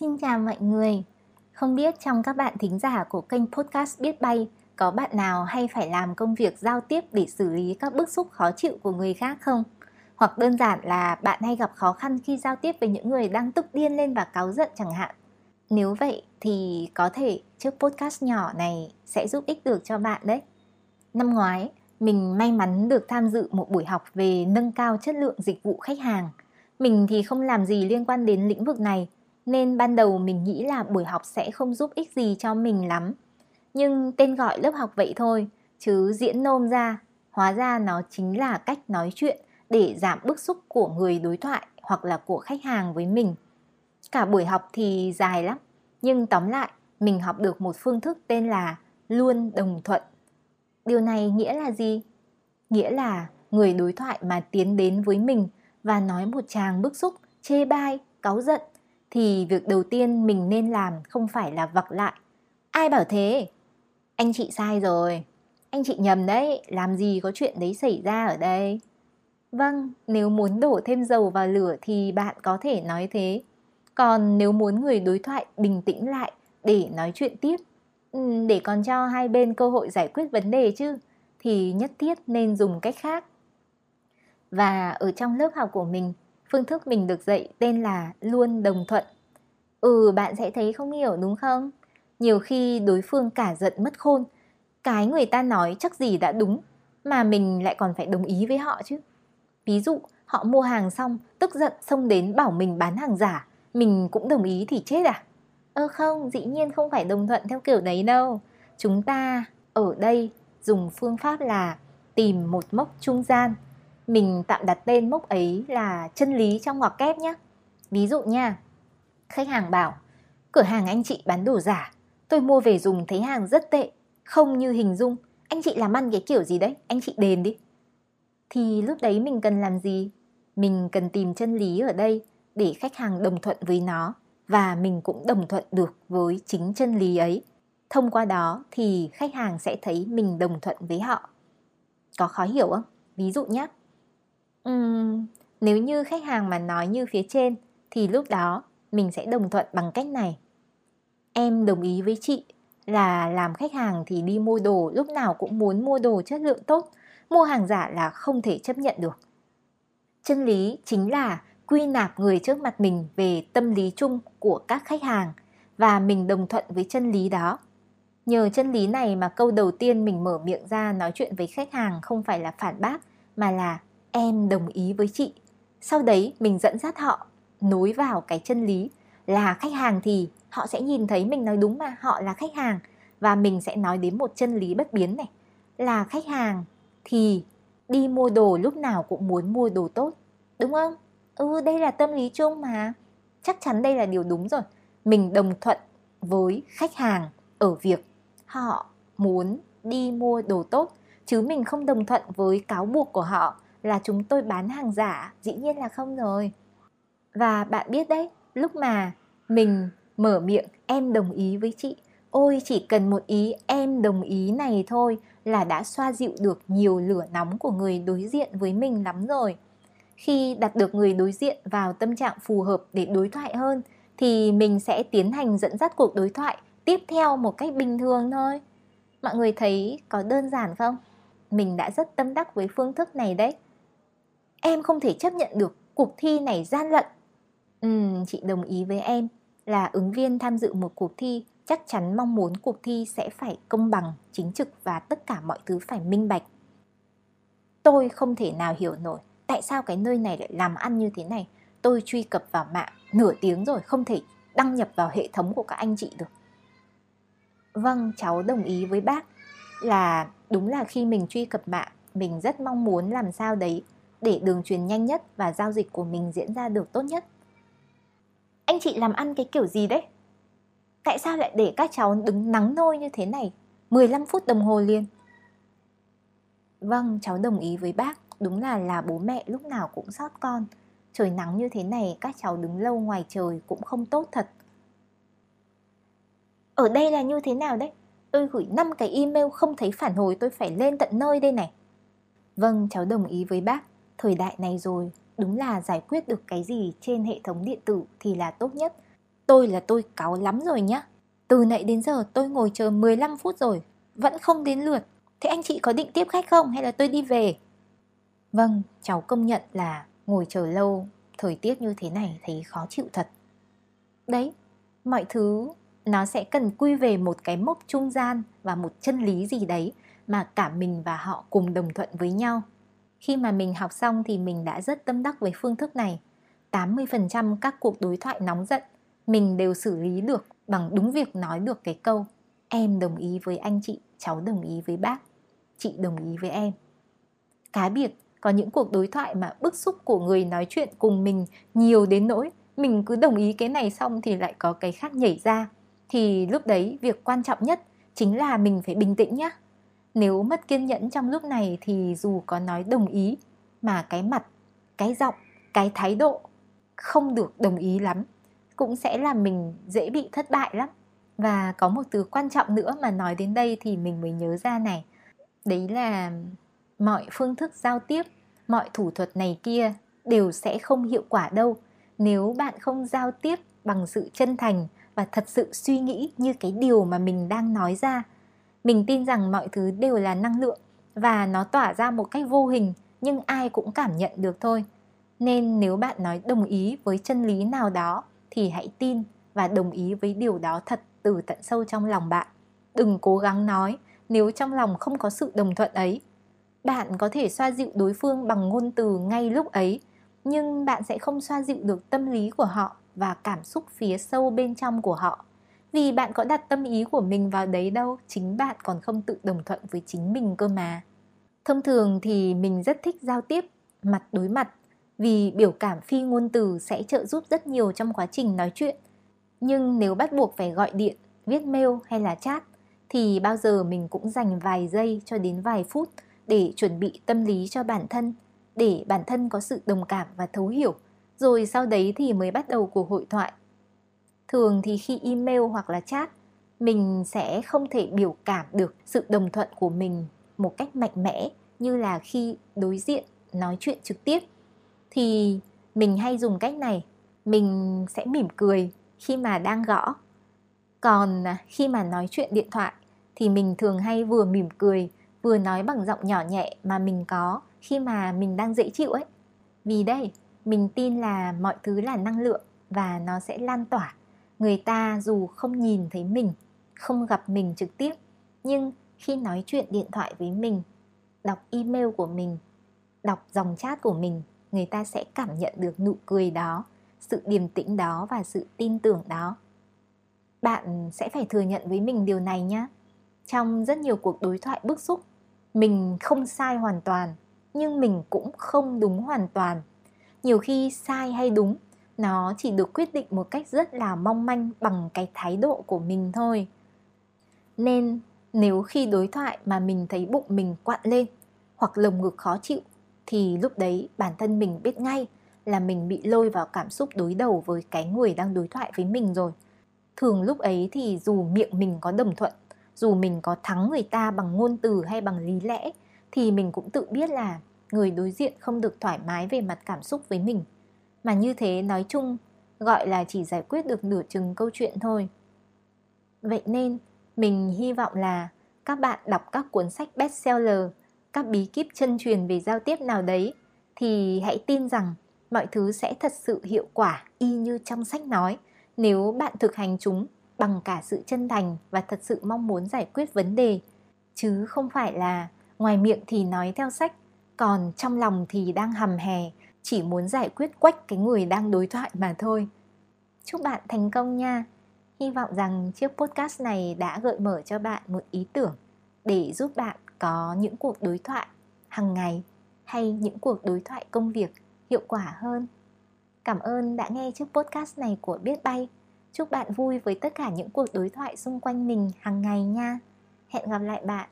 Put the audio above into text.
Xin chào mọi người. Không biết trong các bạn thính giả của kênh podcast Biết Bay có bạn nào hay phải làm công việc giao tiếp để xử lý các bức xúc khó chịu của người khác không? Hoặc đơn giản là bạn hay gặp khó khăn khi giao tiếp với những người đang tức điên lên và cáu giận chẳng hạn. Nếu vậy thì có thể chiếc podcast nhỏ này sẽ giúp ích được cho bạn đấy. Năm ngoái, mình may mắn được tham dự một buổi học về nâng cao chất lượng dịch vụ khách hàng. Mình thì không làm gì liên quan đến lĩnh vực này, nên ban đầu mình nghĩ là buổi học sẽ không giúp ích gì cho mình lắm. Nhưng tên gọi lớp học vậy thôi, chứ diễn nôm ra, hóa ra nó chính là cách nói chuyện để giảm bức xúc của người đối thoại hoặc là của khách hàng với mình. Cả buổi học thì dài lắm, nhưng tóm lại, mình học được một phương thức tên là luôn đồng thuận. Điều này nghĩa là gì? Nghĩa là người đối thoại mà tiến đến với mình và nói một tràng bức xúc, chê bai, cáu giận thì việc đầu tiên mình nên làm không phải là vặc lại. Ai bảo thế? Anh chị sai rồi. Anh chị nhầm đấy, làm gì có chuyện đấy xảy ra ở đây? Vâng, nếu muốn đổ thêm dầu vào lửa thì bạn có thể nói thế. Còn nếu muốn người đối thoại bình tĩnh lại để nói chuyện tiếp, ừ, để còn cho hai bên cơ hội giải quyết vấn đề chứ, thì nhất thiết nên dùng cách khác. Và ở trong lớp học của mình, phương thức mình được dạy tên là luôn đồng thuận. Ừ, bạn sẽ thấy không hiểu đúng không? Nhiều khi đối phương cả giận mất khôn, cái người ta nói chắc gì đã đúng, mà mình lại còn phải đồng ý với họ chứ. Ví dụ, họ mua hàng xong, tức giận xông đến bảo mình bán hàng giả, mình cũng đồng ý thì chết à? Ơ không, dĩ nhiên không phải đồng thuận theo kiểu đấy đâu. Chúng ta ở đây dùng phương pháp là tìm một mốc trung gian. Mình tạm đặt tên mốc ấy là chân lý trong ngoặc kép nhé. Ví dụ nha, khách hàng bảo, cửa hàng anh chị bán đồ giả, tôi mua về dùng thấy hàng rất tệ, không như hình dung. Anh chị làm ăn cái kiểu gì đấy, anh chị đền đi. Thì lúc đấy mình cần làm gì? Mình cần tìm chân lý ở đây để khách hàng đồng thuận với nó và mình cũng đồng thuận được với chính chân lý ấy. Thông qua đó thì khách hàng sẽ thấy mình đồng thuận với họ. Có khó hiểu không? Ví dụ nhé. Uhm, nếu như khách hàng mà nói như phía trên thì lúc đó mình sẽ đồng thuận bằng cách này. Em đồng ý với chị là làm khách hàng thì đi mua đồ lúc nào cũng muốn mua đồ chất lượng tốt, mua hàng giả là không thể chấp nhận được. Chân lý chính là quy nạp người trước mặt mình về tâm lý chung của các khách hàng và mình đồng thuận với chân lý đó. Nhờ chân lý này mà câu đầu tiên mình mở miệng ra nói chuyện với khách hàng không phải là phản bác mà là em đồng ý với chị. Sau đấy mình dẫn dắt họ nối vào cái chân lý là khách hàng thì họ sẽ nhìn thấy mình nói đúng mà, họ là khách hàng và mình sẽ nói đến một chân lý bất biến này. Là khách hàng thì đi mua đồ lúc nào cũng muốn mua đồ tốt, đúng không? Ừ đây là tâm lý chung mà. Chắc chắn đây là điều đúng rồi. Mình đồng thuận với khách hàng ở việc họ muốn đi mua đồ tốt, chứ mình không đồng thuận với cáo buộc của họ là chúng tôi bán hàng giả, dĩ nhiên là không rồi. Và bạn biết đấy, lúc mà mình mở miệng em đồng ý với chị, ôi, chỉ cần một ý em đồng ý này thôi là đã xoa dịu được nhiều lửa nóng của người đối diện với mình lắm rồi. Khi đặt được người đối diện vào tâm trạng phù hợp để đối thoại hơn, thì mình sẽ tiến hành dẫn dắt cuộc đối thoại tiếp theo một cách bình thường thôi. Mọi người thấy có đơn giản không? Mình đã rất tâm đắc với phương thức này đấy em không thể chấp nhận được cuộc thi này gian lận. Ừ chị đồng ý với em là ứng viên tham dự một cuộc thi chắc chắn mong muốn cuộc thi sẽ phải công bằng, chính trực và tất cả mọi thứ phải minh bạch. Tôi không thể nào hiểu nổi tại sao cái nơi này lại làm ăn như thế này. Tôi truy cập vào mạng nửa tiếng rồi, không thể đăng nhập vào hệ thống của các anh chị được. Vâng cháu đồng ý với bác là đúng là khi mình truy cập mạng, mình rất mong muốn làm sao đấy để đường truyền nhanh nhất và giao dịch của mình diễn ra được tốt nhất. Anh chị làm ăn cái kiểu gì đấy? Tại sao lại để các cháu đứng nắng nôi như thế này 15 phút đồng hồ liền? Vâng cháu đồng ý với bác. Đúng là là bố mẹ lúc nào cũng sót con. Trời nắng như thế này, các cháu đứng lâu ngoài trời cũng không tốt thật. Ở đây là như thế nào đấy? Tôi gửi 5 cái email không thấy phản hồi, tôi phải lên tận nơi đây này. Vâng cháu đồng ý với bác thời đại này rồi đúng là giải quyết được cái gì trên hệ thống điện tử thì là tốt nhất Tôi là tôi cáu lắm rồi nhá. Từ nãy đến giờ tôi ngồi chờ 15 phút rồi, vẫn không đến lượt. Thế anh chị có định tiếp khách không hay là tôi đi về? Vâng, cháu công nhận là ngồi chờ lâu, thời tiết như thế này thấy khó chịu thật. Đấy, mọi thứ nó sẽ cần quy về một cái mốc trung gian và một chân lý gì đấy mà cả mình và họ cùng đồng thuận với nhau. Khi mà mình học xong thì mình đã rất tâm đắc với phương thức này. 80% các cuộc đối thoại nóng giận mình đều xử lý được bằng đúng việc nói được cái câu em đồng ý với anh chị, cháu đồng ý với bác, chị đồng ý với em. Cá biệt có những cuộc đối thoại mà bức xúc của người nói chuyện cùng mình nhiều đến nỗi mình cứ đồng ý cái này xong thì lại có cái khác nhảy ra thì lúc đấy việc quan trọng nhất chính là mình phải bình tĩnh nhá nếu mất kiên nhẫn trong lúc này thì dù có nói đồng ý, mà cái mặt, cái giọng, cái thái độ không được đồng ý lắm, cũng sẽ làm mình dễ bị thất bại lắm. Và có một từ quan trọng nữa mà nói đến đây thì mình mới nhớ ra này. Đấy là mọi phương thức giao tiếp, mọi thủ thuật này kia đều sẽ không hiệu quả đâu. Nếu bạn không giao tiếp bằng sự chân thành và thật sự suy nghĩ như cái điều mà mình đang nói ra mình tin rằng mọi thứ đều là năng lượng và nó tỏa ra một cách vô hình, nhưng ai cũng cảm nhận được thôi. Nên nếu bạn nói đồng ý với chân lý nào đó thì hãy tin và đồng ý với điều đó thật từ tận sâu trong lòng bạn. Đừng cố gắng nói nếu trong lòng không có sự đồng thuận ấy. Bạn có thể xoa dịu đối phương bằng ngôn từ ngay lúc ấy, nhưng bạn sẽ không xoa dịu được tâm lý của họ và cảm xúc phía sâu bên trong của họ vì bạn có đặt tâm ý của mình vào đấy đâu, chính bạn còn không tự đồng thuận với chính mình cơ mà. Thông thường thì mình rất thích giao tiếp, mặt đối mặt, vì biểu cảm phi ngôn từ sẽ trợ giúp rất nhiều trong quá trình nói chuyện. Nhưng nếu bắt buộc phải gọi điện, viết mail hay là chat, thì bao giờ mình cũng dành vài giây cho đến vài phút để chuẩn bị tâm lý cho bản thân, để bản thân có sự đồng cảm và thấu hiểu. Rồi sau đấy thì mới bắt đầu cuộc hội thoại thường thì khi email hoặc là chat, mình sẽ không thể biểu cảm được sự đồng thuận của mình một cách mạnh mẽ như là khi đối diện nói chuyện trực tiếp. Thì mình hay dùng cách này, mình sẽ mỉm cười khi mà đang gõ. Còn à, khi mà nói chuyện điện thoại thì mình thường hay vừa mỉm cười, vừa nói bằng giọng nhỏ nhẹ mà mình có khi mà mình đang dễ chịu ấy. Vì đây, mình tin là mọi thứ là năng lượng và nó sẽ lan tỏa người ta dù không nhìn thấy mình, không gặp mình trực tiếp, nhưng khi nói chuyện điện thoại với mình, đọc email của mình, đọc dòng chat của mình, người ta sẽ cảm nhận được nụ cười đó, sự điềm tĩnh đó và sự tin tưởng đó. Bạn sẽ phải thừa nhận với mình điều này nhé. Trong rất nhiều cuộc đối thoại bức xúc, mình không sai hoàn toàn, nhưng mình cũng không đúng hoàn toàn. Nhiều khi sai hay đúng nó chỉ được quyết định một cách rất là mong manh bằng cái thái độ của mình thôi. Nên, nếu khi đối thoại mà mình thấy bụng mình quặn lên hoặc lồng ngực khó chịu, thì lúc đấy bản thân mình biết ngay là mình bị lôi vào cảm xúc đối đầu với cái người đang đối thoại với mình rồi. Thường lúc ấy thì dù miệng mình có đồng thuận, dù mình có thắng người ta bằng ngôn từ hay bằng lý lẽ, thì mình cũng tự biết là người đối diện không được thoải mái về mặt cảm xúc với mình mà như thế nói chung, gọi là chỉ giải quyết được nửa chừng câu chuyện thôi. Vậy nên, mình hy vọng là các bạn đọc các cuốn sách bestseller, các bí kíp chân truyền về giao tiếp nào đấy, thì hãy tin rằng mọi thứ sẽ thật sự hiệu quả y như trong sách nói, nếu bạn thực hành chúng bằng cả sự chân thành và thật sự mong muốn giải quyết vấn đề. Chứ không phải là ngoài miệng thì nói theo sách, còn trong lòng thì đang hầm hè chỉ muốn giải quyết quách cái người đang đối thoại mà thôi. Chúc bạn thành công nha. Hy vọng rằng chiếc podcast này đã gợi mở cho bạn một ý tưởng để giúp bạn có những cuộc đối thoại hàng ngày hay những cuộc đối thoại công việc hiệu quả hơn. Cảm ơn đã nghe chiếc podcast này của biết bay. Chúc bạn vui với tất cả những cuộc đối thoại xung quanh mình hàng ngày nha. Hẹn gặp lại bạn